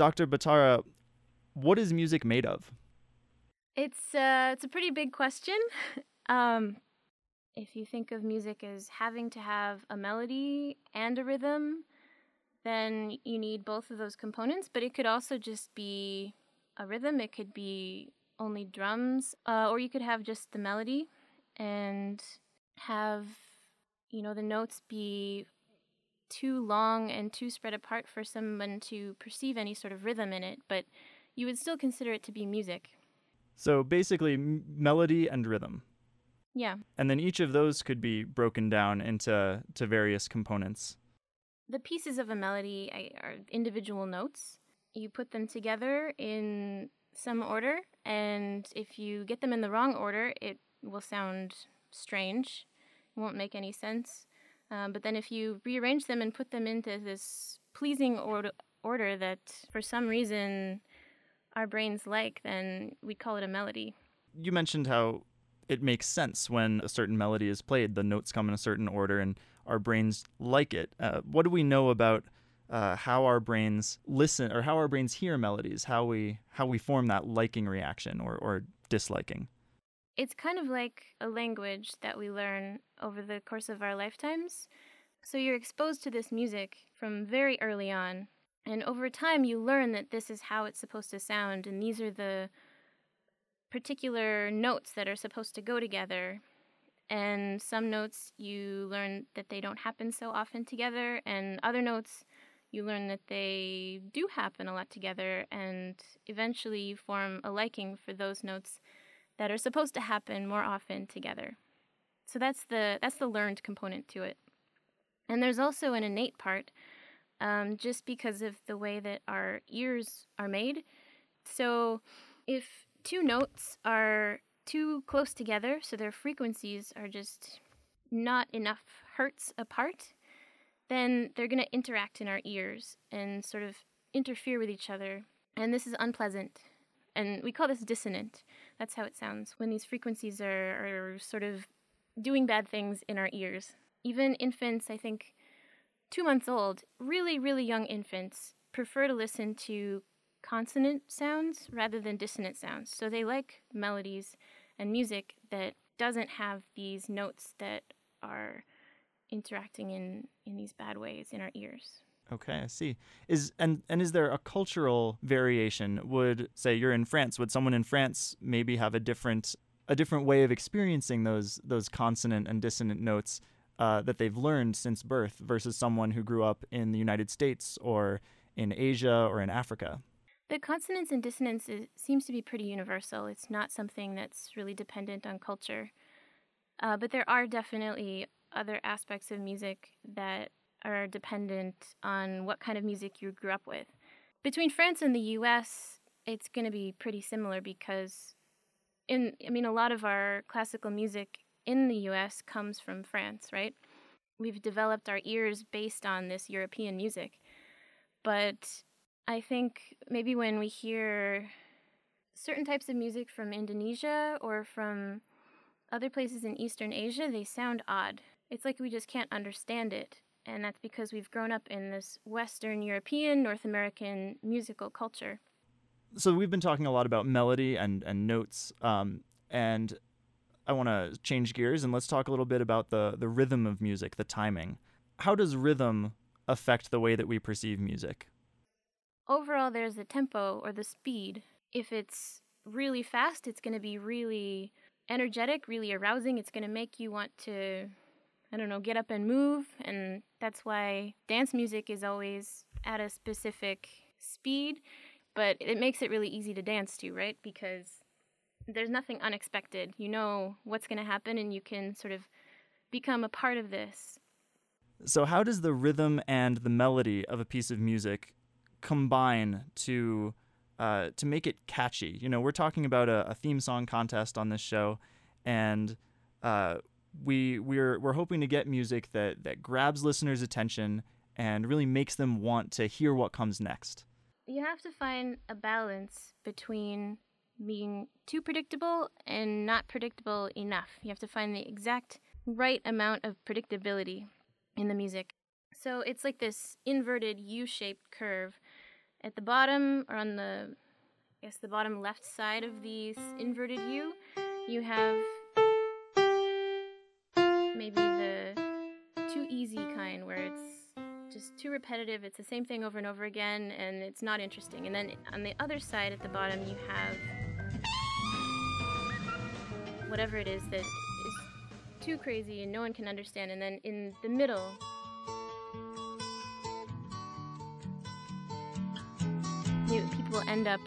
Dr. Bhatara, what is music made of? It's uh, it's a pretty big question. um, if you think of music as having to have a melody and a rhythm, then you need both of those components. But it could also just be a rhythm. It could be only drums, uh, or you could have just the melody and have you know the notes be too long and too spread apart for someone to perceive any sort of rhythm in it, but you would still consider it to be music. So basically, m- melody and rhythm. Yeah. And then each of those could be broken down into to various components. The pieces of a melody are individual notes. You put them together in some order, and if you get them in the wrong order, it will sound strange. It won't make any sense. Um, but then if you rearrange them and put them into this pleasing order, order that for some reason our brains like, then we call it a melody. You mentioned how it makes sense when a certain melody is played. The notes come in a certain order, and our brains like it. Uh, what do we know about uh, how our brains listen, or how our brains hear melodies? How we how we form that liking reaction or or disliking? It's kind of like a language that we learn over the course of our lifetimes. So you're exposed to this music from very early on, and over time you learn that this is how it's supposed to sound, and these are the particular notes that are supposed to go together. And some notes you learn that they don't happen so often together, and other notes you learn that they do happen a lot together, and eventually you form a liking for those notes that are supposed to happen more often together. So that's the that's the learned component to it. And there's also an innate part, um, just because of the way that our ears are made. So if two notes are too close together, so their frequencies are just not enough hertz apart, then they're going to interact in our ears and sort of interfere with each other. And this is unpleasant. And we call this dissonant. That's how it sounds when these frequencies are, are sort of doing bad things in our ears. Even infants, I think, two months old, really, really young infants, prefer to listen to consonant sounds rather than dissonant sounds. So they like melodies and music that doesn't have these notes that are interacting in, in these bad ways in our ears. Okay, I see. Is and and is there a cultural variation? Would say you're in France, would someone in France maybe have a different a different way of experiencing those those consonant and dissonant notes uh, that they've learned since birth versus someone who grew up in the United States or in Asia or in Africa? The consonants and dissonance is, seems to be pretty universal. It's not something that's really dependent on culture. Uh, but there are definitely other aspects of music that are dependent on what kind of music you grew up with. Between France and the US, it's going to be pretty similar because in I mean a lot of our classical music in the US comes from France, right? We've developed our ears based on this European music. But I think maybe when we hear certain types of music from Indonesia or from other places in Eastern Asia, they sound odd. It's like we just can't understand it. And that's because we've grown up in this Western European, North American musical culture. So we've been talking a lot about melody and, and notes. Um, and I want to change gears and let's talk a little bit about the, the rhythm of music, the timing. How does rhythm affect the way that we perceive music? overall there's the tempo or the speed. If it's really fast, it's going to be really energetic, really arousing. It's going to make you want to, I don't know, get up and move. And that's why dance music is always at a specific speed, but it makes it really easy to dance to, right? Because there's nothing unexpected. You know what's going to happen, and you can sort of become a part of this. So, how does the rhythm and the melody of a piece of music combine to uh, to make it catchy. You know, we're talking about a, a theme song contest on this show, and uh, we we're we're hoping to get music that that grabs listeners' attention and really makes them want to hear what comes next. You have to find a balance between being too predictable and not predictable enough. You have to find the exact right amount of predictability in the music. So it's like this inverted U shaped curve at the bottom, or on the, I guess the bottom left side of the inverted U, you have maybe the too easy kind where it's just too repetitive. It's the same thing over and over again, and it's not interesting. And then on the other side at the bottom, you have whatever it is that is too crazy and no one can understand. And then in the middle, you, people end up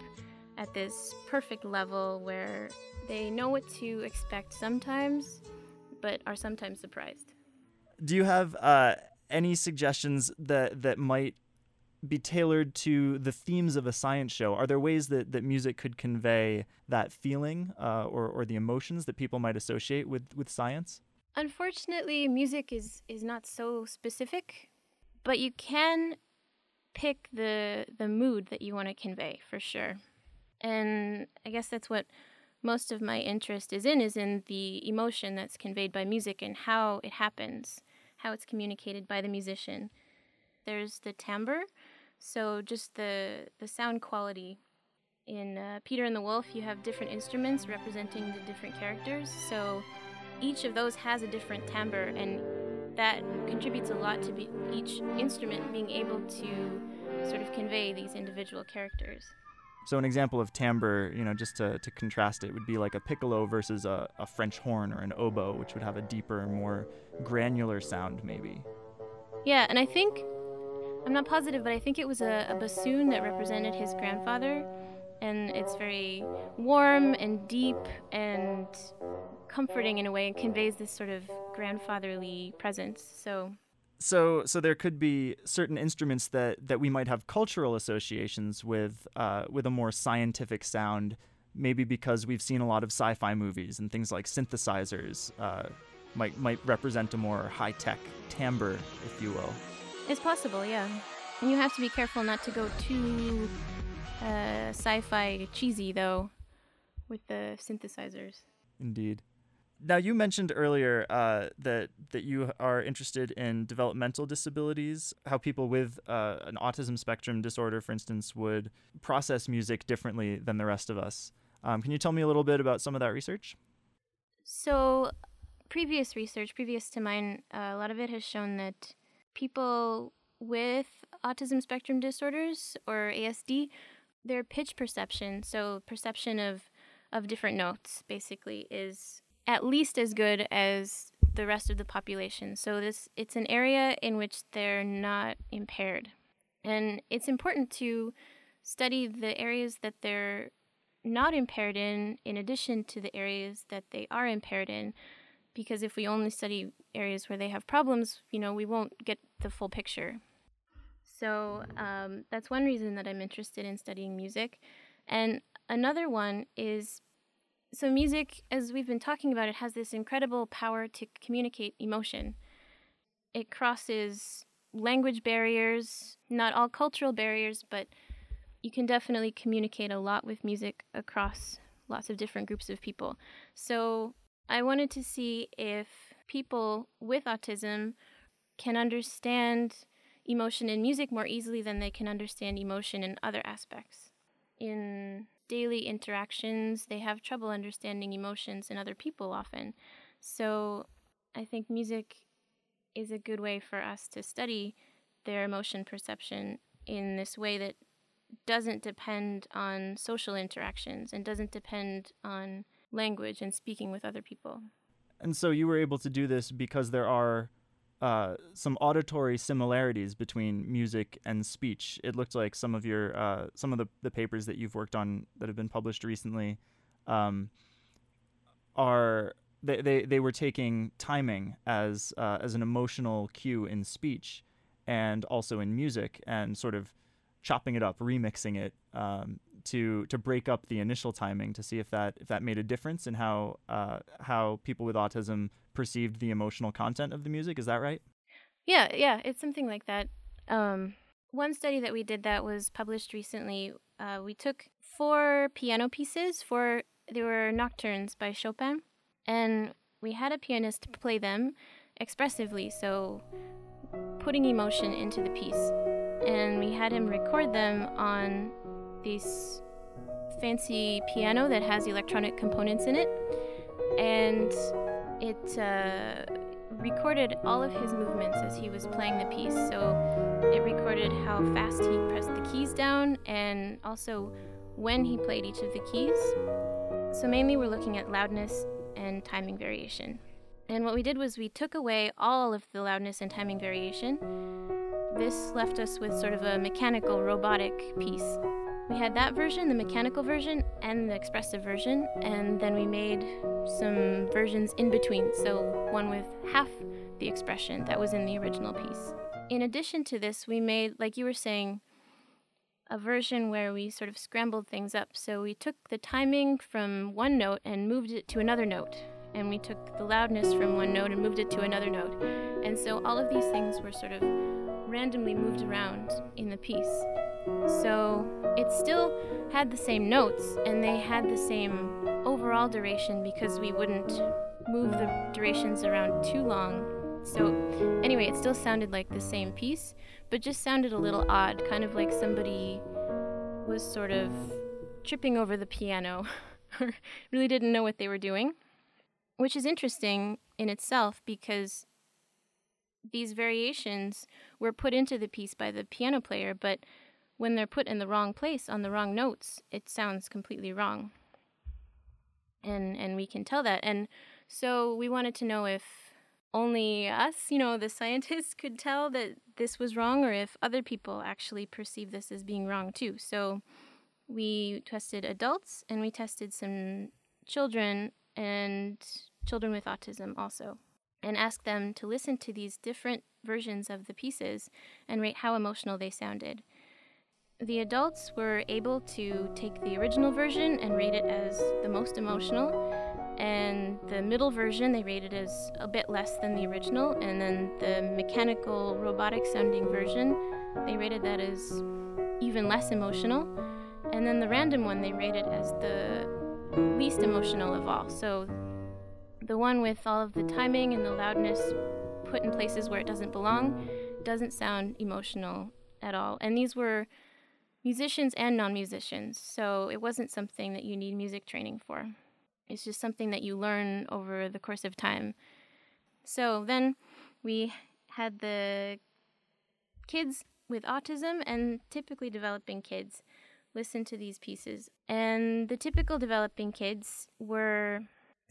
at this perfect level where they know what to expect sometimes, but are sometimes surprised. Do you have uh, any suggestions that that might be tailored to the themes of a science show? Are there ways that, that music could convey that feeling uh, or, or the emotions that people might associate with, with science? Unfortunately, music is, is not so specific, but you can pick the the mood that you want to convey for sure. And I guess that's what most of my interest is in is in the emotion that's conveyed by music and how it happens, how it's communicated by the musician. There's the timbre, so just the the sound quality. In uh, Peter and the Wolf, you have different instruments representing the different characters. So each of those has a different timbre, and that contributes a lot to be each instrument being able to sort of convey these individual characters. So an example of timbre, you know, just to, to contrast it, would be like a piccolo versus a, a French horn or an oboe, which would have a deeper, more granular sound, maybe. Yeah, and I think, I'm not positive, but I think it was a, a bassoon that represented his grandfather. And it's very warm and deep and comforting in a way and conveys this sort of grandfatherly presence. So so so there could be certain instruments that that we might have cultural associations with uh, with a more scientific sound maybe because we've seen a lot of sci-fi movies and things like synthesizers uh, might might represent a more high-tech timbre if you will. It's possible yeah. And you have to be careful not to go too uh, sci-fi cheesy though with the synthesizers. Indeed now you mentioned earlier uh, that that you are interested in developmental disabilities, how people with uh, an autism spectrum disorder, for instance, would process music differently than the rest of us. Um, can you tell me a little bit about some of that research? So, previous research, previous to mine, uh, a lot of it has shown that people with autism spectrum disorders or ASD, their pitch perception, so perception of of different notes, basically, is at least as good as the rest of the population. So this it's an area in which they're not impaired. And it's important to study the areas that they're not impaired in in addition to the areas that they are impaired in because if we only study areas where they have problems, you know, we won't get the full picture. So um, that's one reason that I'm interested in studying music. And another one is so music as we've been talking about it has this incredible power to communicate emotion. It crosses language barriers not all cultural barriers but you can definitely communicate a lot with music across lots of different groups of people. So i wanted to see if people with autism can understand emotion in music more easily than they can understand emotion in other aspects in daily interactions, they have trouble understanding emotions in other people often. So I think music is a good way for us to study their emotion perception in this way that doesn't depend on social interactions and doesn't depend on language and speaking with other people. And so you were able to do this because there are uh, some auditory similarities between music and speech. It looked like some of your uh, some of the, the papers that you've worked on that have been published recently um, are they, they, they were taking timing as uh, as an emotional cue in speech and also in music and sort of chopping it up, remixing it um, to to break up the initial timing to see if that if that made a difference in how uh, how people with autism perceived the emotional content of the music. Is that right? Yeah, yeah, it's something like that. Um, one study that we did that was published recently. Uh, we took four piano pieces. For they were nocturnes by Chopin, and we had a pianist play them expressively, so putting emotion into the piece. And we had him record them on this fancy piano that has electronic components in it. And it uh, recorded all of his movements as he was playing the piece. So it recorded how fast he pressed the keys down and also when he played each of the keys. So mainly we're looking at loudness and timing variation. And what we did was we took away all of the loudness and timing variation. This left us with sort of a mechanical, robotic piece. We had that version, the mechanical version, and the expressive version, and then we made some versions in between. So one with half the expression that was in the original piece. In addition to this, we made, like you were saying, a version where we sort of scrambled things up. So we took the timing from one note and moved it to another note. And we took the loudness from one note and moved it to another note. And so all of these things were sort of randomly moved around in the piece. So it still had the same notes and they had the same overall duration because we wouldn't move the durations around too long. So, anyway, it still sounded like the same piece, but just sounded a little odd, kind of like somebody was sort of tripping over the piano or really didn't know what they were doing, which is interesting in itself because these variations were put into the piece by the piano player, but when they're put in the wrong place on the wrong notes, it sounds completely wrong. And and we can tell that. And so we wanted to know if only us, you know, the scientists could tell that this was wrong or if other people actually perceive this as being wrong too. So we tested adults and we tested some children and children with autism also and asked them to listen to these different versions of the pieces and rate how emotional they sounded. The adults were able to take the original version and rate it as the most emotional, and the middle version they rated as a bit less than the original, and then the mechanical robotic sounding version they rated that as even less emotional, and then the random one they rated as the least emotional of all. So the one with all of the timing and the loudness put in places where it doesn't belong doesn't sound emotional at all. And these were musicians and non musicians, so it wasn't something that you need music training for. It's just something that you learn over the course of time. So then we had the kids with autism and typically developing kids listen to these pieces. And the typical developing kids were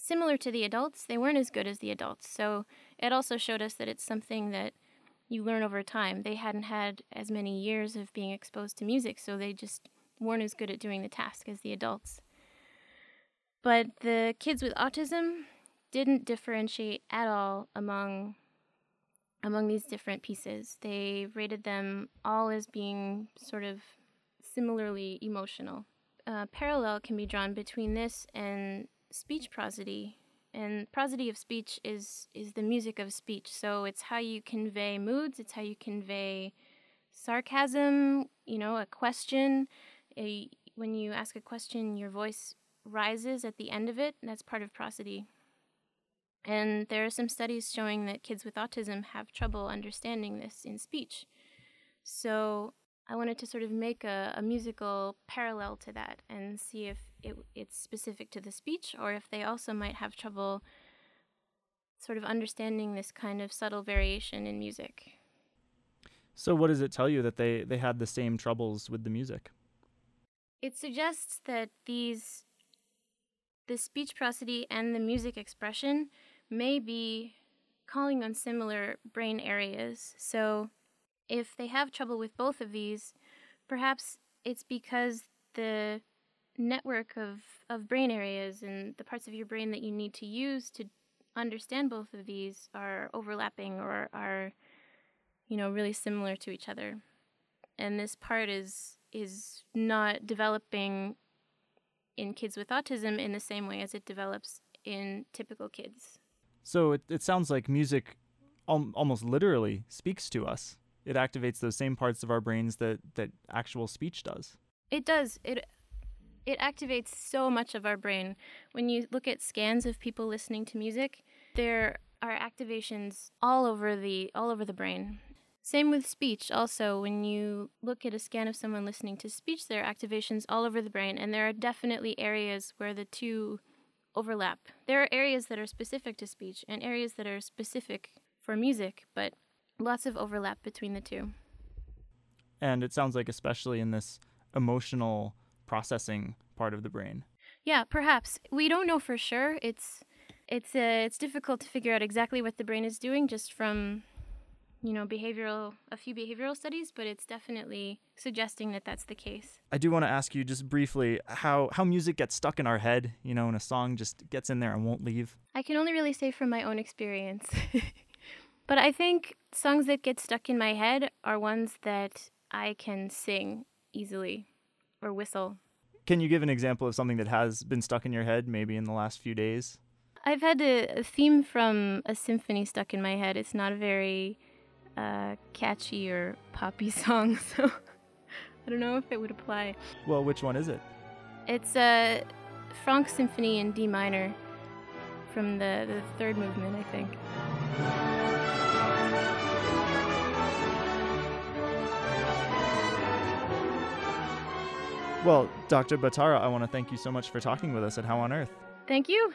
similar to the adults, they weren't as good as the adults. So it also showed us that it's something that you learn over time. They hadn't had as many years of being exposed to music, so they just weren't as good at doing the task as the adults. But the kids with autism didn't differentiate at all among among these different pieces. They rated them all as being sort of similarly emotional. A parallel can be drawn between this and speech prosody. And prosody of speech is is the music of speech. So it's how you convey moods, it's how you convey sarcasm, you know, a question. A, when you ask a question, your voice rises at the end of it. And that's part of prosody. And there are some studies showing that kids with autism have trouble understanding this in speech. So I wanted to sort of make a, a musical parallel to that and see if it, it's specific to the speech or if they also might have trouble sort of understanding this kind of subtle variation in music. So, what does it tell you that they, they had the same troubles with the music? It suggests that these the speech prosody and the music expression may be calling on similar brain areas. So, if they have trouble with both of these, perhaps it's because the network of, of brain areas and the parts of your brain that you need to use to understand both of these are overlapping or are you know really similar to each other. And this part is is not developing in kids with autism in the same way as it develops in typical kids. So it, it sounds like music al- almost literally speaks to us it activates those same parts of our brains that that actual speech does it does it it activates so much of our brain. When you look at scans of people listening to music, there are activations all over the all over the brain. Same with speech. Also, when you look at a scan of someone listening to speech, there are activations all over the brain, and there are definitely areas where the two overlap. There are areas that are specific to speech and areas that are specific for music, but lots of overlap between the two. And it sounds like, especially in this emotional processing part of the brain. Yeah, perhaps. We don't know for sure. It's it's uh, it's difficult to figure out exactly what the brain is doing just from you know behavioral a few behavioral studies, but it's definitely suggesting that that's the case. I do want to ask you just briefly how how music gets stuck in our head, you know, and a song just gets in there and won't leave. I can only really say from my own experience. but I think songs that get stuck in my head are ones that I can sing easily or whistle. Can you give an example of something that has been stuck in your head maybe in the last few days? I've had a, a theme from a symphony stuck in my head. It's not a very uh, catchy or poppy song, so I don't know if it would apply. Well, which one is it? It's a Franck Symphony in D minor from the, the third movement, I think. Well, Dr. Bhatara, I want to thank you so much for talking with us at How on Earth. Thank you.